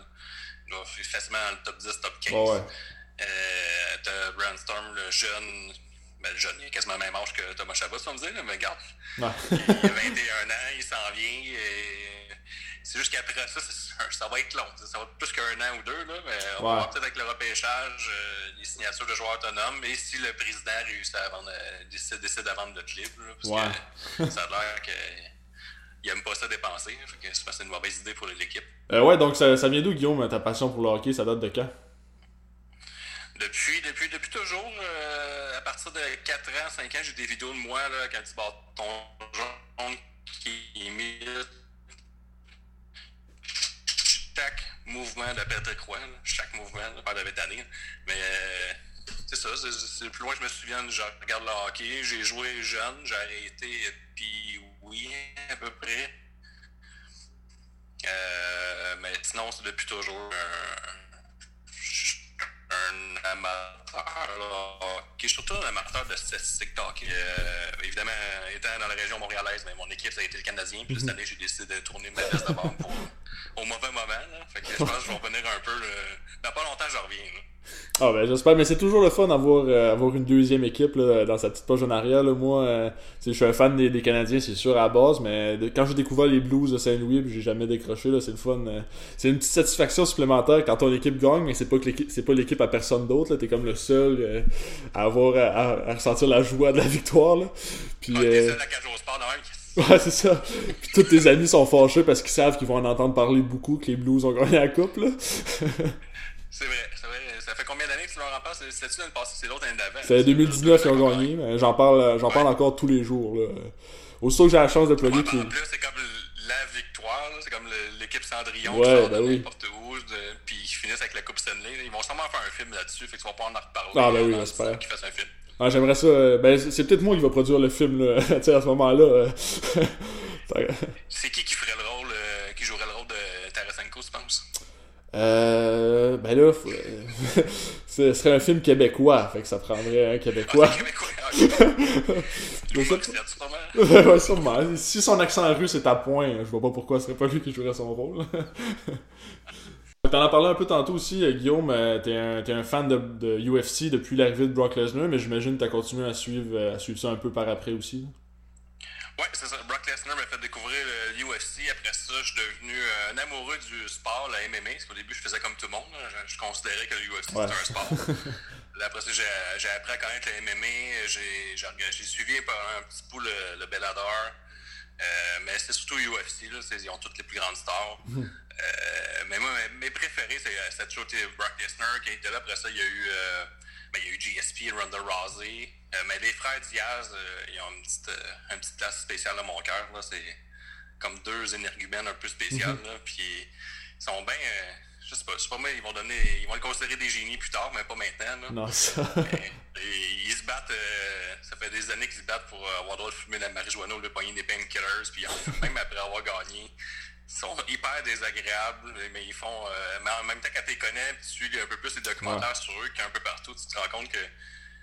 Faire facilement dans le top 10, top 15. Ouais, ouais. Euh, t'as Brandstorm, le jeune. Ben, le jeune, il a quasiment même âge que Thomas Chabot, ça me dire, là, mais regarde. Ouais. Il a 21 ans, il s'en vient. et C'est juste qu'après ça, ça va être long. Ça va être plus qu'un an ou deux, là, mais on va voir peut-être avec le repêchage, euh, les signatures de joueurs autonomes, et si le président réussit à vendre, euh, décide, décide à vendre le club, là, parce Ouais. que ça a l'air qu'il aime pas ça dépenser. Fait que c'est une mauvaise idée pour l'équipe. Euh, ouais, donc ça, ça vient d'où, Guillaume, ta passion pour le hockey Ça date de quand? Depuis, depuis, depuis toujours, à partir de 4 ans, 5 ans, j'ai des vidéos de moi là, avec un petit bâton jaune qui imite chaque mouvement de Roy, là, chaque mouvement, là, pas de. Mais euh, c'est ça, c'est le plus loin que je me souviens, je regarde le hockey. J'ai joué jeune, j'ai arrêté depuis oui, à peu près. Euh, mais sinon, c'est depuis toujours un, un amateur là, suis surtout un amateur de statistiques de hockey. Euh, évidemment, étant dans la région montréalaise, mais mon équipe, ça a été le Canadien. Puis cette année, j'ai décidé de tourner ma veste de bord pour, au mauvais moment. Là. Fait que je pense que je vais revenir un peu. là. Dans pas longtemps, je reviens. là. Ah ben j'espère, mais c'est toujours le fun d'avoir euh, avoir une deuxième équipe là, dans sa petite page en arrière. Là. Moi, euh, je suis un fan des, des Canadiens, c'est sûr, à la base, mais de- quand j'ai découvert les Blues de Saint-Louis, puis j'ai jamais décroché, là, c'est le fun. euh, c'est une petite satisfaction supplémentaire quand ton équipe gagne, mais c'est pas que l'équipe, c'est pas l'équipe à personne d'autre. là. T'es comme le seul euh, à avoir à, ressentir la joie de la victoire. Là. Puis, Ah, t'es euh, seul à sport. Ouais, c'est ça. Puis tous tes amis sont fâchés parce qu'ils savent qu'ils vont en entendre parler beaucoup que les Blues ont gagné la coupe, là. C'est vrai, c'est vrai. Ça fait combien d'années que tu leur en parles? C'était-tu l'année passée? C'est l'autre année d'avant. C'est 2019 qu'ils ont gagné, mais j'en parle, j'en parle encore tous les jours, là. Aussitôt que j'ai la chance de plugger qu'ils... en plus, c'est comme la victoire, c'est comme l'équipe Cendrillon Ouais, qui sort ben de oui. n'importe où, de- puis ils finissent avec la Coupe Stanley. Ils vont sûrement faire un film là-dessus, fait que tu vas pouvoir en reparler. Ah, ben oui, j'espère. Qu'ils fassent un film. Ah, j'aimerais ça... euh, Ben, c'est peut-être moi qui va produire le film, là, à ce moment-là. euh. C'est qui qui ferait le rôle, euh, qui jouerait le rôle de Tarasenko, tu penses? Euh... Ben là, faut- ce serait un film québécois, fait que ça prendrait un Ah, Québécois. c'est québécois. ça- ouais, sûrement. Si son accent russe est à point, je vois pas pourquoi ce serait pas lui qui jouerait son rôle. T'en as parlé un peu tantôt aussi, euh, Guillaume. euh, T'es un, un fan de, de UFC depuis l'arrivée de Brock Lesnar, mais j'imagine que t'as continué à suivre, euh, à suivre ça un peu par après aussi. Ouais, c'est ça. Brock Lesnar m'a fait découvrir le UFC. Après ça, je suis devenu un amoureux du sport, la MMA. Parce qu'au début, je faisais comme tout le monde. Je, je considérais que le UFC Ouais. c'était un sport. Là, après ça, j'ai appris à connaître le MMA. J'ai suivi un petit bout le, le Bellator. Euh, mais c'est surtout UFC. Là, ils ont toutes les plus grandes stars. Euh, mais moi, mes- préférés, c'est euh, a toujours été Brock Lesnar qui était là. Après ça, il y a eu, euh, ben, il y a eu GSP, Ronda Rousey. Euh, mais les frères Diaz, euh, ils ont une petite, euh, une petite place spéciale dans mon cœur. C'est comme deux énergumènes un peu spéciales. là. Puis ils sont bien. euh, je sais pas, je sais pas moi, ils vont donner. Ils vont les considérer des génies plus tard, mais pas maintenant. là. Non, ça. Et ils se battent, euh, ça fait des années qu'ils se battent pour euh, avoir le droit de fumer de la marijuana ou de pogner des painkillers, puis même après avoir gagné. Ils sont hyper désagréables, mais ils font. euh, mais en même temps, quand tu les connais, tu suis un peu plus les documentaires sur eux, qu'il y a un peu partout, tu te rends compte que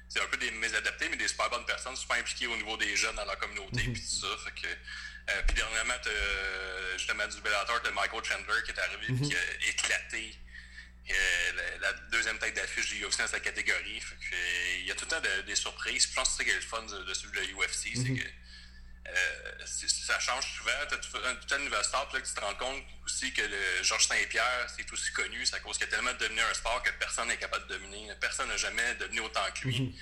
c'est un peu des mésadaptés, mais des super bonnes personnes, super impliquées au niveau des jeunes dans leur communauté, puis tout ça. Fait que, euh, puis dernièrement, t'as, euh, justement, du Bellator, t'as Michael Chandler qui est arrivé, puis qui a éclaté euh, la, la deuxième tête d'affiche du UFC dans sa catégorie. Fait que, il y a tout le temps de- des surprises. Puis Je pense que c'est ça qui est le fun de, de celui de UFC, c'est que euh, ça change souvent. Tu as tout un, tout un nouvel sport, puis là, tu te rends compte aussi que le Georges Saint-Pierre, c'est aussi connu, c'est à cause qu'il a tellement devenu un sport que personne n'est capable de dominer. Personne n'a jamais devenu autant que lui.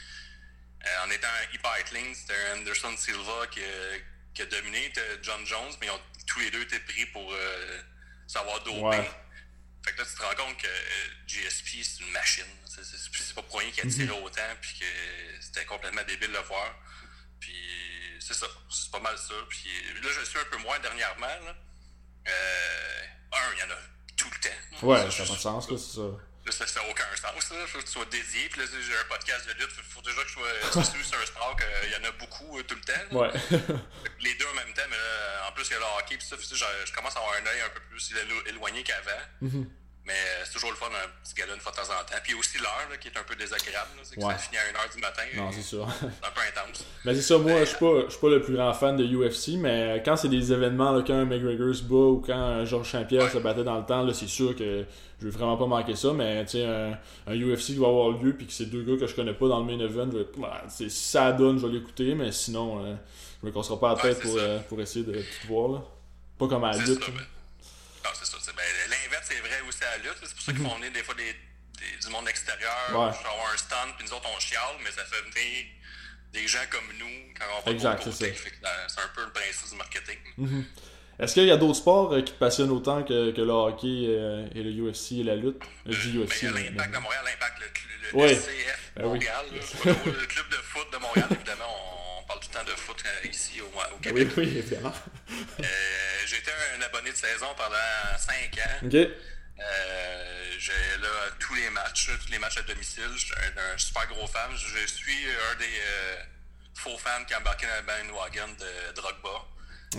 Euh, en étant hyper clean, c'était Anderson Silva qui, euh, qui a dominé était John Jones, mais ils ont tous les deux été pris pour euh, savoir doper. Ouais. Fait que là, tu te rends compte que GSP, c'est une machine. C'est- pas pour rien qu'il a tiré autant, puis que c'était complètement débile de le voir. Puis c'est ça, c'est pas mal ça. Puis là, je suis un peu moins dernièrement. Là. Euh, un, il y en a tout le temps. Ouais, Ça, je- pas de sens, là, c'est ça. Là, ça fait aucun sens. Il faut que tu sois dédié. Puis là, j'ai un podcast de lutte. Il faut déjà que je sois su sur un sport qu'il y en a beaucoup euh, tout le temps. Ouais. Les deux en même temps, mais là, en plus, il y a le hockey. Puis ça, puis ça, je, je commence à avoir un œil un peu plus élo- éloigné qu'avant. Mm-hmm. Mais euh, c'est toujours le fun, un petit gala une fois de temps en temps. Puis aussi l'heure, qui est un peu désagréable. C'est que Ouais. ça finit à 1h du matin. non, et c'est sûr. c'est un peu intense. Mais c'est ça, moi, je suis pas, je suis pas le plus grand fan de UFC, mais quand c'est des événements, là, quand McGregor se bat ou quand Georges Saint-Pierre Ouais. se battait dans le temps, là, c'est sûr que je veux vraiment pas manquer ça, mais tu sais, un, un UFC qui va avoir lieu puis que c'est deux gars que je connais pas dans le main event, je vais- bah, si ça donne, je vais l'écouter, mais sinon, euh, je me casserai pas la Ouais, tête c'est pour, euh, pour essayer de tout voir, là. Pas comme à la lutte. ben. Non, c'est ça. ben, c'est vrai aussi à la lutte. C'est pour ça qu'ils font venir des fois des, des- du monde extérieur. Mhm. Ouais. avoir un stand, puis nous autres, on chiale, mais ça fait venir des gens comme nous quand on va Exact, c'est ça. Euh, C'est un peu le principe du marketing. Est-ce qu'il y a d'autres sports euh, qui te passionnent autant que, que le hockey euh, et le UFC et la lutte? Dis Mais UFC. mais- l'impact de Montréal, l'impact, le, le, le Ouais. Ben oui. Là, le club de foot de Montréal, évidemment, on parle tout le temps de foot euh, ici au, au Oui, Québec. oui, évidemment. Euh, J'étais un abonné de saison pendant 5 ans. Ok. Euh, j'ai là tous les matchs, tous les matchs à domicile. Je suis un, un super gros fan. Je suis un des euh, faux fans qui a embarqué dans le bandwagon de Drogba.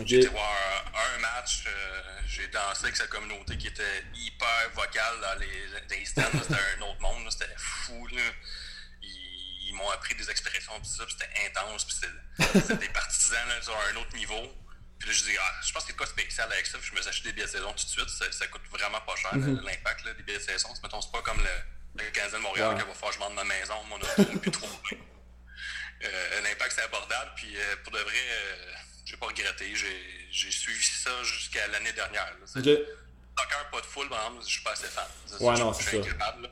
J'ai été voir un, un match, euh, j'ai dansé avec sa communauté qui était hyper vocale dans les, dans les stands. C'était un autre monde, c'était fou. Là. Ils, m'ont appris des expressions, pis ça, c'était intense, puis c'était des partisans là, sur un autre niveau. Puis là, je dis, ah, je pense qu'il y a de quoi spécial avec ça. Puis je me suis acheté des billets de saison tout de suite. Ça, ça coûte vraiment pas cher, Mhm. l'impact des billets de saison. C'est, mettons, c'est pas comme le, le Canadien de Montréal qui va falloir que je vende ma maison, mon auto, puis trop. Euh, l'impact, c'est abordable. Puis euh, pour de vrai, euh, j'ai pas regretté. J'ai, suivi ça jusqu'à l'année dernière. là. Soccer, pas de full, par exemple, je suis pas assez fan. Ouais, je, non, c'est ça. incapable.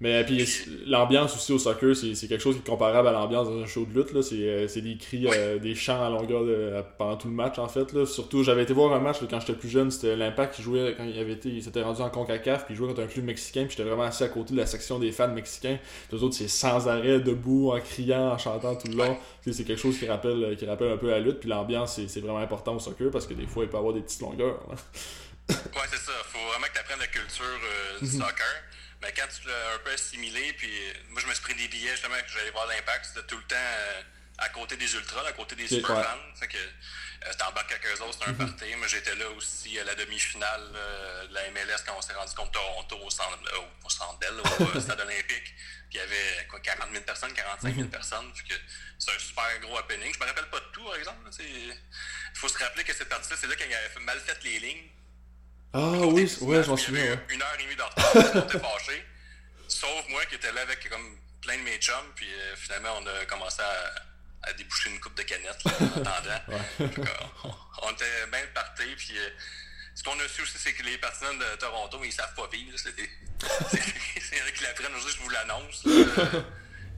Mais puis l'ambiance aussi au soccer, c'est c'est quelque chose qui est comparable à l'ambiance dans un show de lutte. là. C'est euh, c'est des cris, euh, des chants à longueur de- pendant tout le match en fait. Là. Surtout, j'avais été voir un match là, quand j'étais plus jeune, c'était l'Impact qui jouait quand il avait été, il s'était rendu en Concacaf, puis il jouait contre un club mexicain, puis j'étais vraiment assis à côté de la section des fans mexicains. Eux autres, c'est sans arrêt, debout, en criant, en chantant tout le long. C'est quelque chose qui rappelle, qui rappelle un peu la lutte. Puis l'ambiance, c'est c'est vraiment important au soccer parce que des fois, il peut avoir des petites longueurs. là. Ouais, c'est ça. Faut vraiment que tu apprennes la culture euh, du Mhm. soccer. Mais quand tu l'as un peu assimilé, puis moi, je me suis pris des billets justement que j'allais voir l'impact. C'était tout le temps euh, à côté des ultras, à côté des super ouais. fans. Fait que euh, eux autres, c'était un party. Moi, j'étais là aussi à la demi-finale euh, de la MLS quand on s'est rendu contre Toronto au centre, au- centre Bell, au stade olympique. Puis il y avait quoi, 40 000 personnes, 45 000 personnes. Fait que c'est un super gros happening. Je me rappelle pas de tout, par exemple. là. Il faut se rappeler que cette partie-là, c'est là qu'il avait fait- mal fait les lignes. Ah oui, ouais, je m'en souviens. ouais. Une heure et demie de retard, on était fâchés. Sauf moi qui étais là avec comme plein de mes chums, puis euh, finalement on a commencé à, à déboucher une coupe de canettes là, en attendant. On, on était bien partis, puis euh, ce qu'on a su aussi, c'est que les partisans de Toronto, ils savent pas vivre. C'est eux qui l'apprennent aujourd'hui, je vous l'annonce.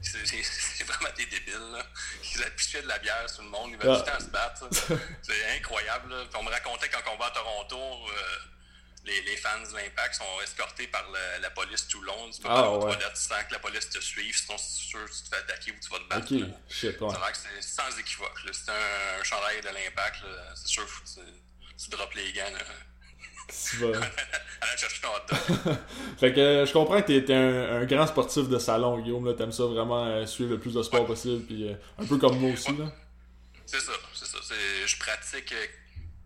C'est vraiment des débiles. Là. Ils affichaient de la bière sur le monde, ils veulent Ah. tout le temps se battre. C'est incroyable. Là. Puis on me racontait quand on va à Toronto, euh, les, les fans de l'Impact sont escortés par la, la police tout le long. Tu peux Ah, pas ouais. toilettes sans que la police te suive, sinon c'est sûr que tu te fais attaquer ou tu vas te battre. Ok, shit, ouais. C'est vrai que c'est sans équivoque. C'est un, un chandail de l'Impact. C'est sûr que tu, tu drops les gants. Là. Tu vas- Allez chercher ton hot dog. Fait que euh, je comprends que t'es un, un grand sportif de salon, Guillaume. T'aimes ça vraiment euh, suivre le plus de sport possible. Puis euh, un peu comme moi aussi. Là. C'est ça, c'est ça. Je pratique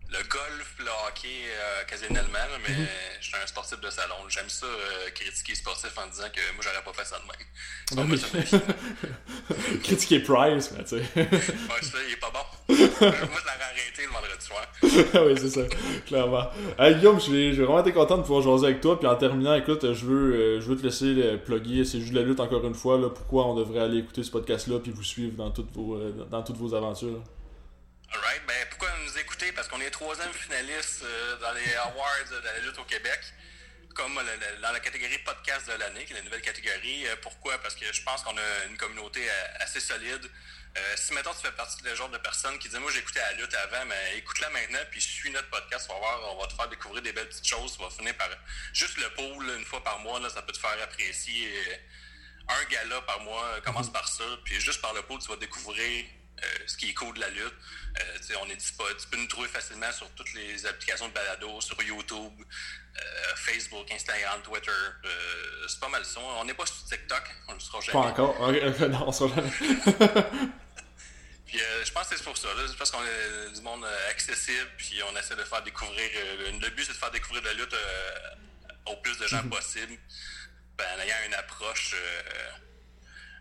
le golf, le hockey euh, occasionnellement, mais Mhm. je suis un sportif de salon. J'aime ça euh, critiquer les sportifs en disant que moi j'aurais pas fait ça de même. C'est pas Ah moi oui. ça de ma vie. Critiquer Price, mais tu sais. Ouais, ça, il est pas bon. moi je l'aurais arrêté le vendredi soir. oui, c'est ça, clairement. Hey, Guillaume, je vais, je vais vraiment être content de pouvoir jaser avec toi. Puis en terminant, écoute, je veux, euh, je veux te laisser plugger C'est juste de la lutte encore une fois. Là, pourquoi on devrait aller écouter ce podcast-là puis vous suivre dans toutes vos, euh, dans toutes vos aventures. Alright, ben troisième finaliste euh, dans les awards de la lutte au Québec, comme le- le- dans la catégorie podcast de l'année, qui est la nouvelle catégorie. Euh, pourquoi? Parce que je pense qu'on a une communauté euh, assez solide. Si maintenant tu fais partie de genre de personnes qui disent moi j'écoutais la lutte avant, mais écoute-la maintenant puis suis notre podcast, on va voir, on va te faire découvrir des belles petites choses, tu vas finir par juste le pool une fois par mois, là, ça peut te faire apprécier un gala par mois, commence par ça, puis juste par le pool tu vas découvrir ce qui est cool de la lutte. Euh, on est disponible. Tu peux nous trouver facilement sur toutes les applications de balado, sur YouTube, euh, Facebook, Instagram, Twitter. c'est pas mal ça. On n'est pas sur TikTok. On ne sera jamais. Pas encore. non, on sera jamais. Puis je pense que c'est pour ça. Je pense qu'on est du monde accessible, puis on essaie de faire découvrir. le but, c'est de faire découvrir la lutte au plus de gens mm-hmm. possible, ben, en ayant une approche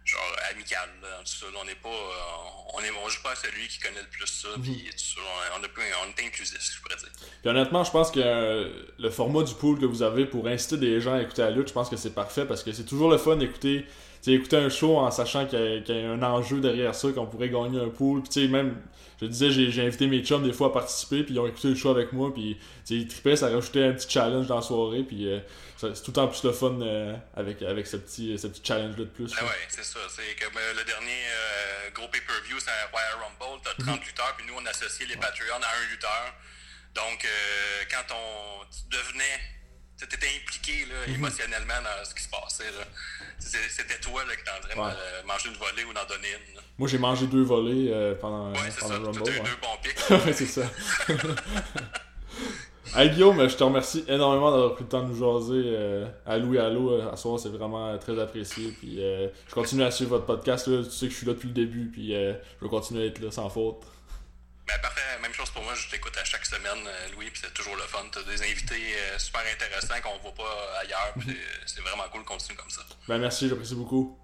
genre amical. Là, tout On n'est pas. Euh, on, est, on joue pas à celui qui connaît le plus ça. Mhm. Puis On, on, est inclusif, je pourrais dire. Puis honnêtement, je pense que euh, le format du pool que vous avez pour inciter des gens à écouter la lutte, je pense que c'est parfait parce que c'est toujours le fun d'écouter. Écouter un show en sachant qu'il y, y, a un enjeu derrière ça, qu'on pourrait gagner un pool. Puis tu sais, même je disais, j'ai invité mes chums des fois à participer, puis ils ont écouté le show avec moi, puis ils trippaient, ça rajoutait un petit challenge dans la soirée, puis euh, c'est tout en plus le fun euh, avec, avec ce petit, ce petit challenge-là de plus. Ah ouais, c'est ça. C'est comme euh, le dernier gros pay-per-view, c'est un Royal Rumble, t'as 30 mhm. lutteurs, puis nous, on associait les Patreons à un lutteur. Donc, quand on devenait tu étais impliqué là, mhm. émotionnellement dans ce qui se passait. C'était toi là, qui étais en train de manger une volée ou d'en donner une. Moi, j'ai mangé deux volées euh, pendant, ouais, pendant ça. le Rumble. Ouais, deux bons pics. ouais, c'est ça. hey Guillaume, je te remercie énormément d'avoir pris le temps de nous jaser euh, à Lou et à l'eau à soir, c'est vraiment très apprécié. Puis euh, je continue à suivre votre podcast, là. tu sais que je suis là depuis le début, puis je vais continuer à être là sans faute. Ben, parfait, même chose pour moi, je t'écoute à chaque semaine, Louis, puis c'est toujours le fun. Tu as des invités super intéressants qu'on voit pas ailleurs, puis c'est vraiment cool, de continuer comme ça. Ben merci, j'apprécie beaucoup.